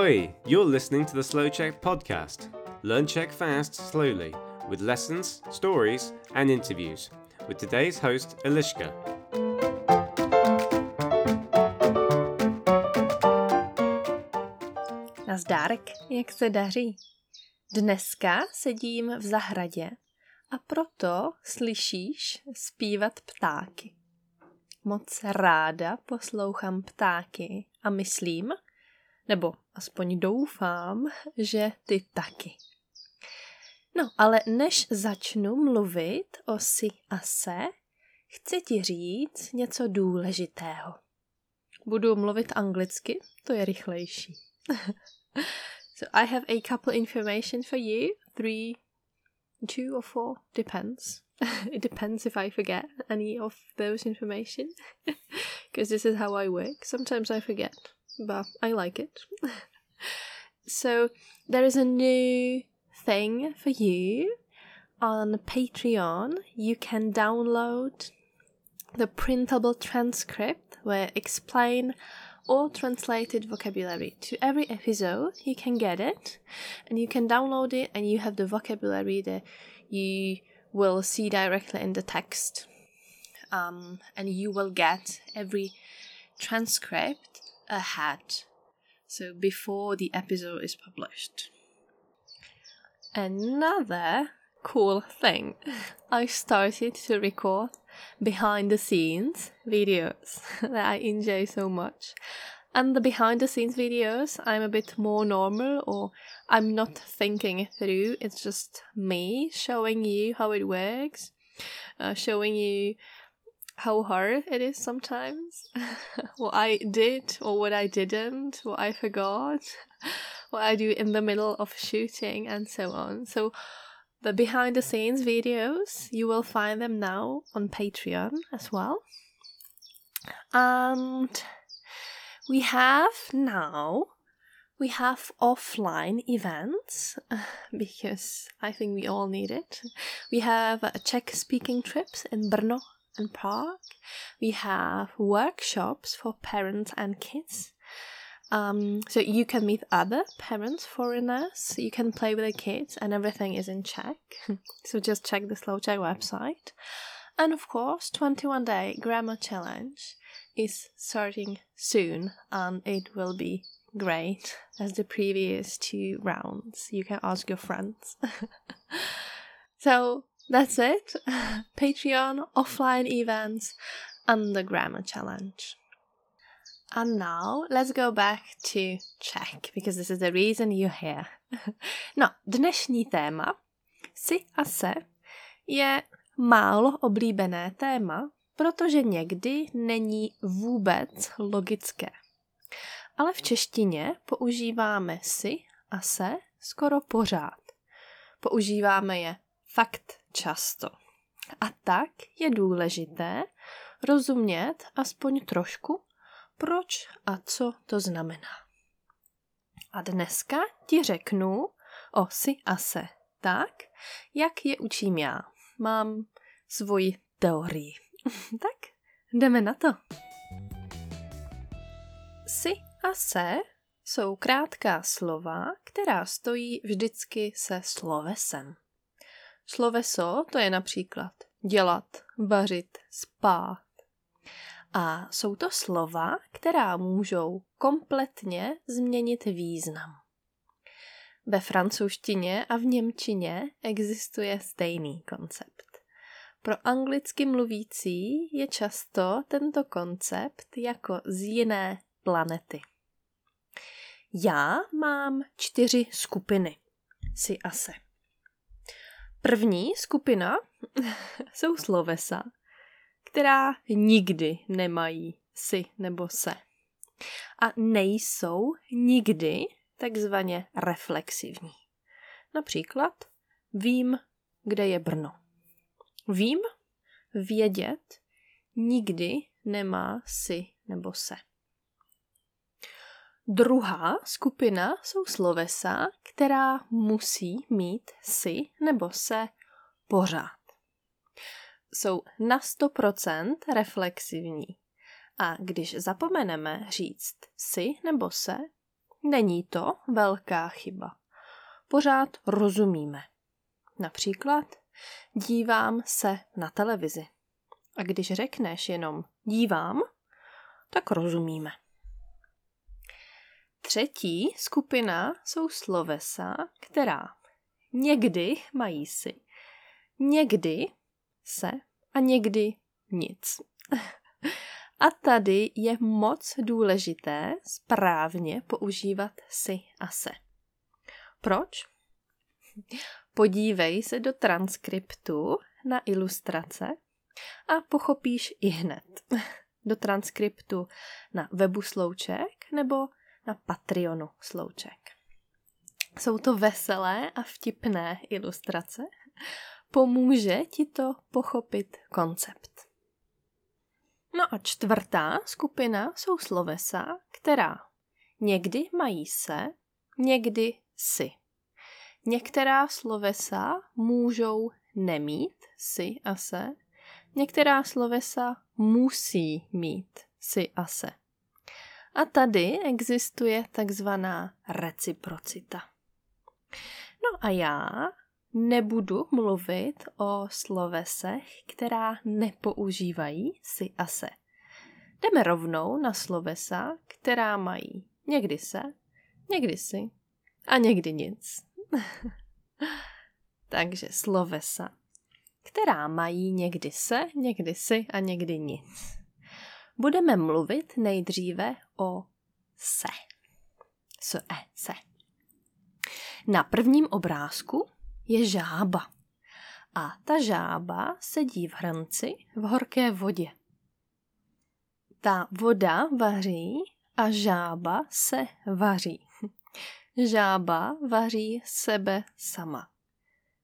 Ahoy! You're listening to the Slow Check podcast. Learn Czech fast, slowly, with lessons, stories, and interviews. With today's host, Eliška. Nazdárek, jak se daří? Dneska sedím v zahradě a proto slyšíš zpívat ptáky. Moc ráda poslouchám ptáky a myslím, nebo aspoň doufám, že ty taky. No, ale než začnu mluvit o si a se, chci ti říct něco důležitého. Budu mluvit anglicky, to je rychlejší. so I have a couple information for you. Three, two or four, depends. it depends if I forget any of those information. Because this is how I work. Sometimes I forget but I like it. so there is a new thing for you on Patreon. You can download the printable transcript where explain all translated vocabulary to every episode. You can get it and you can download it and you have the vocabulary that you will see directly in the text. Um, and you will get every transcript ahead, so before the episode is published. Another cool thing I started to record behind the scenes videos that I enjoy so much. And the behind the scenes videos, I'm a bit more normal, or I'm not thinking through. It's just me showing you how it works, uh, showing you how hard it is sometimes. what I did or what I didn't, what I forgot, what I do in the middle of shooting, and so on. So, the behind the scenes videos, you will find them now on Patreon as well. And we have now we have offline events because I think we all need it. We have uh, Czech speaking trips in Brno and. We have workshops for parents and kids. Um, so you can meet other parents, foreigners. You can play with the kids, and everything is in Czech. so just check the Slow Czech website. And of course, 21 day grammar challenge is starting soon, and it will be great as the previous two rounds. You can ask your friends. so that's it. Patreon, offline events, and the grammar challenge. And now let's go back to Czech, because this is the reason you're here. no, dnešní téma, si a se, je málo oblíbené téma, protože někdy není vůbec logické. Ale v češtině používáme si a se skoro pořád. Používáme je fakt často. A tak je důležité rozumět aspoň trošku, proč a co to znamená. A dneska ti řeknu o si a se tak, jak je učím já. Mám svoji teorii. tak, jdeme na to. Si a se jsou krátká slova, která stojí vždycky se slovesem. Sloveso to je například dělat, vařit, spát. A jsou to slova, která můžou kompletně změnit význam. Ve francouzštině a v němčině existuje stejný koncept. Pro anglicky mluvící je často tento koncept jako z jiné planety. Já mám čtyři skupiny. Si a se. První skupina jsou slovesa, která nikdy nemají si nebo se. A nejsou nikdy takzvaně reflexivní. Například vím, kde je Brno. Vím, vědět nikdy nemá si nebo se. Druhá skupina jsou slovesa, která musí mít si nebo se pořád. Jsou na 100% reflexivní. A když zapomeneme říct si nebo se, Není to velká chyba. Pořád rozumíme. Například dívám se na televizi. A když řekneš jenom dívám, tak rozumíme. Třetí skupina jsou slovesa, která někdy mají si, někdy se a někdy nic. A tady je moc důležité správně používat si a se. Proč? Podívej se do transkriptu na ilustrace a pochopíš i hned. Do transkriptu na webu Slouček nebo na Patreonu Slouček. Jsou to veselé a vtipné ilustrace. Pomůže ti to pochopit koncept. No a čtvrtá skupina jsou slovesa, která někdy mají se, někdy si. Některá slovesa můžou nemít si a se, některá slovesa musí mít si a se. A tady existuje takzvaná reciprocita. No a já nebudu mluvit o slovesech, která nepoužívají si a se. Jdeme rovnou na slovesa, která mají někdy se, někdy si a někdy nic. Takže slovesa, která mají někdy se, někdy si a někdy nic. Budeme mluvit nejdříve o se. S, e, se. Na prvním obrázku je žába. A ta žába sedí v hrnci v horké vodě. Ta voda vaří a žába se vaří. Žába vaří sebe sama.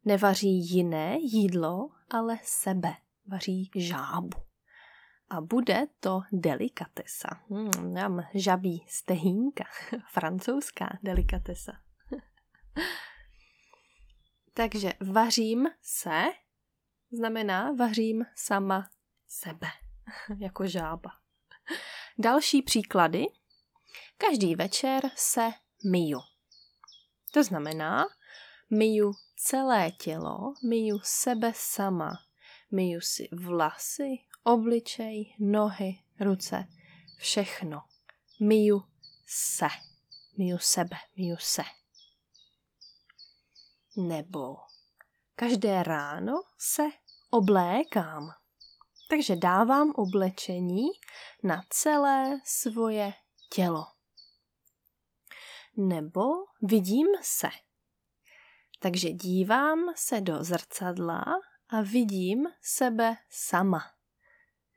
Nevaří jiné jídlo, ale sebe. Vaří žábu. A bude to delikatesa. Hmm, žabí stehínka. Francouzská delikatesa. Takže vařím se znamená vařím sama sebe, jako žába. Další příklady. Každý večer se myju. To znamená, myju celé tělo, myju sebe sama, myju si vlasy, obličej, nohy, ruce, všechno. Myju se, myju sebe, myju se nebo každé ráno se oblékám. Takže dávám oblečení na celé svoje tělo. Nebo vidím se. Takže dívám se do zrcadla a vidím sebe sama.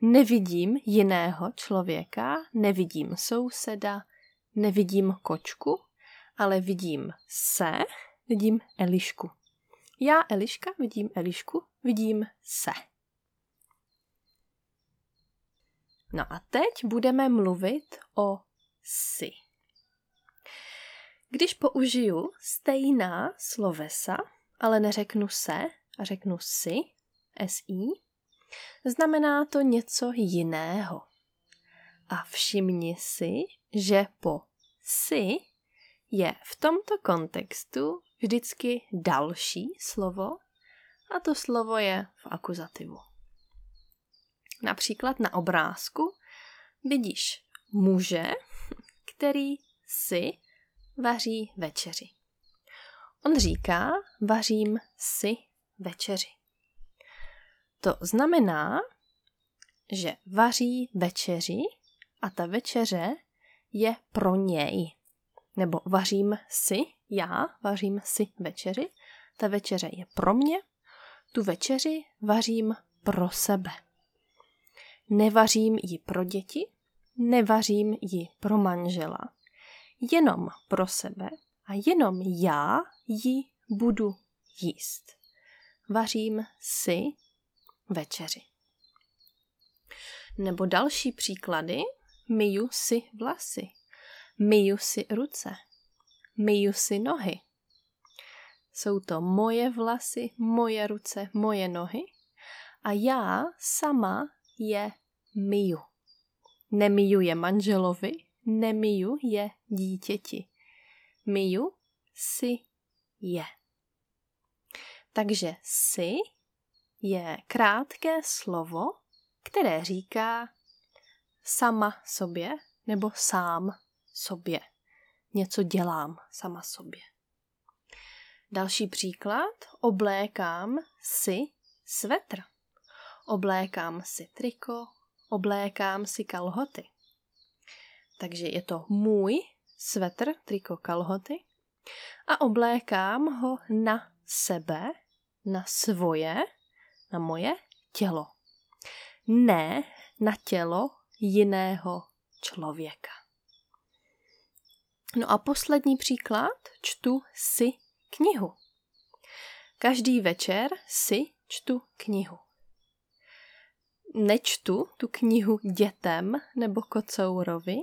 Nevidím jiného člověka, nevidím souseda, nevidím kočku, ale vidím se vidím Elišku. Já Eliška vidím Elišku, vidím se. No a teď budeme mluvit o si. Když použiju stejná slovesa, ale neřeknu se a řeknu si, si, znamená to něco jiného. A všimni si, že po si je v tomto kontextu vždycky další slovo a to slovo je v akuzativu. Například na obrázku vidíš muže, který si vaří večeři. On říká, vařím si večeři. To znamená, že vaří večeři a ta večeře je pro něj. Nebo vařím si já vařím si večeři, ta večeře je pro mě, tu večeři vařím pro sebe. Nevařím ji pro děti, nevařím ji pro manžela, jenom pro sebe a jenom já ji budu jíst. Vařím si večeři. Nebo další příklady, myju si vlasy, myju si ruce, myju si nohy. Jsou to moje vlasy, moje ruce, moje nohy a já sama je myju. Nemiju je manželovi, nemiju je dítěti. Miju si je. Takže si je krátké slovo, které říká sama sobě nebo sám sobě. Něco dělám sama sobě. Další příklad. Oblékám si svetr. Oblékám si triko, oblékám si kalhoty. Takže je to můj svetr, triko, kalhoty a oblékám ho na sebe, na svoje, na moje tělo. Ne na tělo jiného člověka. No a poslední příklad, čtu si knihu. Každý večer si čtu knihu. Nečtu tu knihu dětem nebo kocourovi,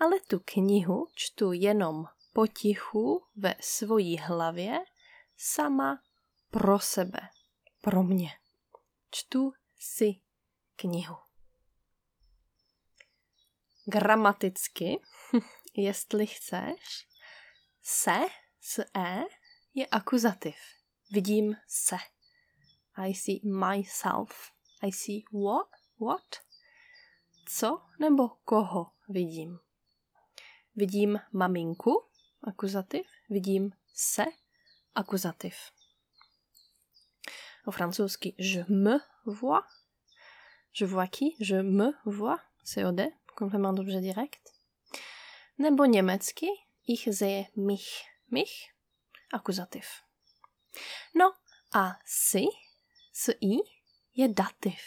ale tu knihu čtu jenom potichu ve svojí hlavě, sama pro sebe, pro mě. Čtu si knihu. Gramaticky, jestli chceš, se s e je akuzativ. Vidím se. I see myself. I see what? What? Co nebo koho vidím? Vidím maminku, akuzativ. Vidím se, akuzativ. Au francouzsky je me vois. Je vois qui? Je me vois. COD, complément d'objet direct. Nebo německy ich sehe mich. Mich, akuzativ. No a si, s i, je dativ.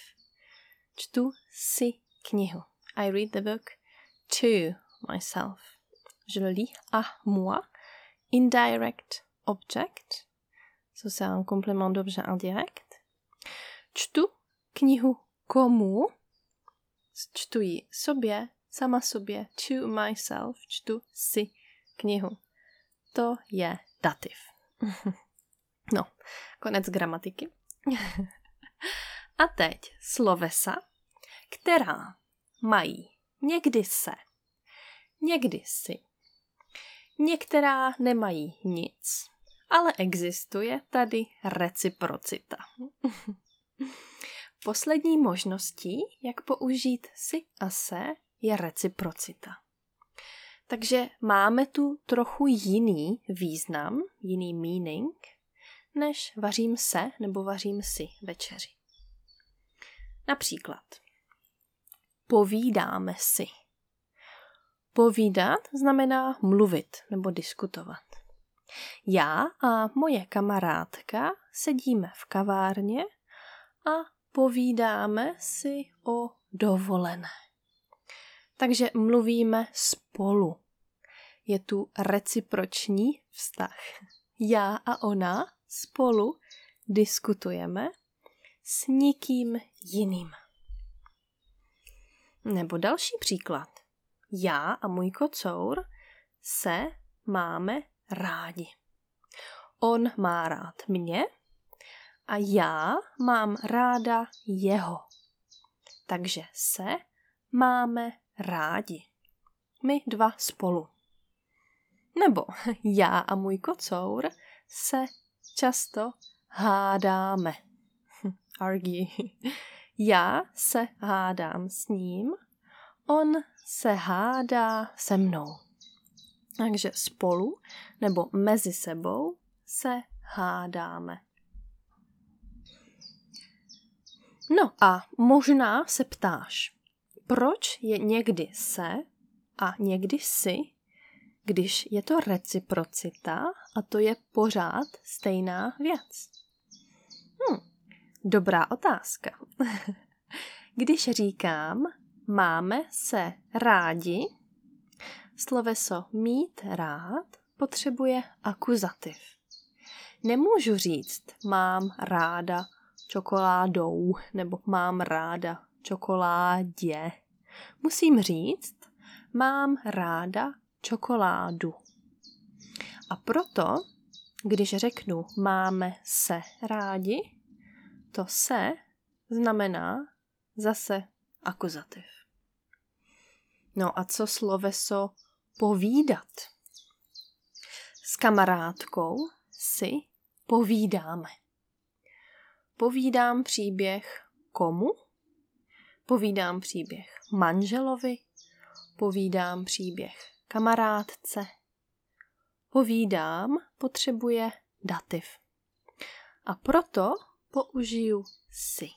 Čtu si knihu. I read the book to myself. Je le lis à moi. Indirect object. Ça, c'est un complément d'objet indirect. Čtu knihu komu. Čtu ji sobě, sama sobě. To myself. Čtu si knihu. To je dativ. No, konec gramatiky. A teď slovesa, která mají někdy se, někdy si, některá nemají nic, ale existuje tady reciprocita. Poslední možností, jak použít si a se, je reciprocita. Takže máme tu trochu jiný význam, jiný meaning, než vařím se nebo vařím si večeři. Například povídáme si. Povídat znamená mluvit nebo diskutovat. Já a moje kamarádka sedíme v kavárně a povídáme si o dovolené. Takže mluvíme spolu. Je tu reciproční vztah. Já a ona spolu diskutujeme s nikým jiným. Nebo další příklad. Já a můj kocour se máme rádi. On má rád mě a já mám ráda jeho. Takže se máme rádi. My dva spolu. Nebo já a můj kocour se často hádáme. Argue. Já se hádám s ním, on se hádá se mnou. Takže spolu nebo mezi sebou se hádáme. No a možná se ptáš, proč je někdy se a někdy si, když je to reciprocita a to je pořád stejná věc? Hm, dobrá otázka. když říkám, máme se rádi, sloveso mít rád potřebuje akuzativ. Nemůžu říct, mám ráda čokoládou nebo mám ráda čokoládě. Musím říct, mám ráda čokoládu. A proto, když řeknu máme se rádi, to se znamená zase akuzativ. No a co sloveso povídat? s kamarádkou si povídáme. Povídám příběh komu? Povídám příběh manželovi, povídám příběh kamarádce. Povídám potřebuje dativ. A proto použiju si.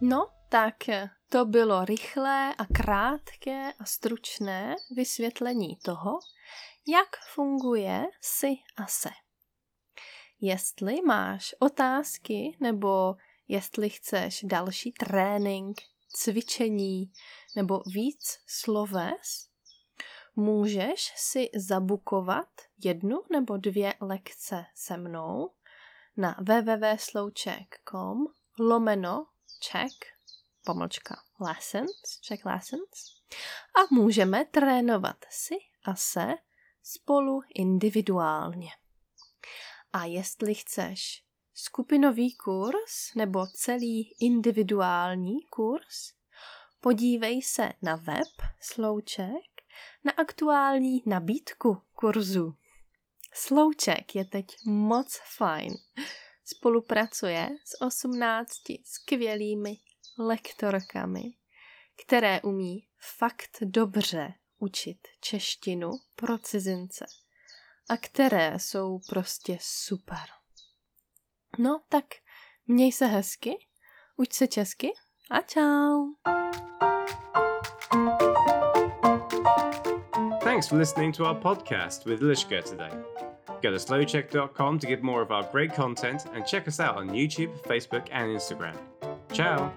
No, tak to bylo rychlé a krátké a stručné vysvětlení toho, jak funguje si a se. Jestli máš otázky nebo jestli chceš další trénink, cvičení nebo víc sloves, můžeš si zabukovat jednu nebo dvě lekce se mnou na www.slouček.com lomeno check pomlčka lessons, check lessons a můžeme trénovat si a se spolu individuálně. A jestli chceš skupinový kurz nebo celý individuální kurz, podívej se na web Slouček na aktuální nabídku kurzu. Slouček je teď moc fajn. Spolupracuje s 18 skvělými lektorkami, které umí fakt dobře učit češtinu pro cizince a které jsou prostě super. No tak měj se hezky, uč se česky a čau. Thanks for listening to our podcast with Lishka today. Go to slowcheck.com to get more of our great content and check us out on YouTube, Facebook, and Instagram. Ciao.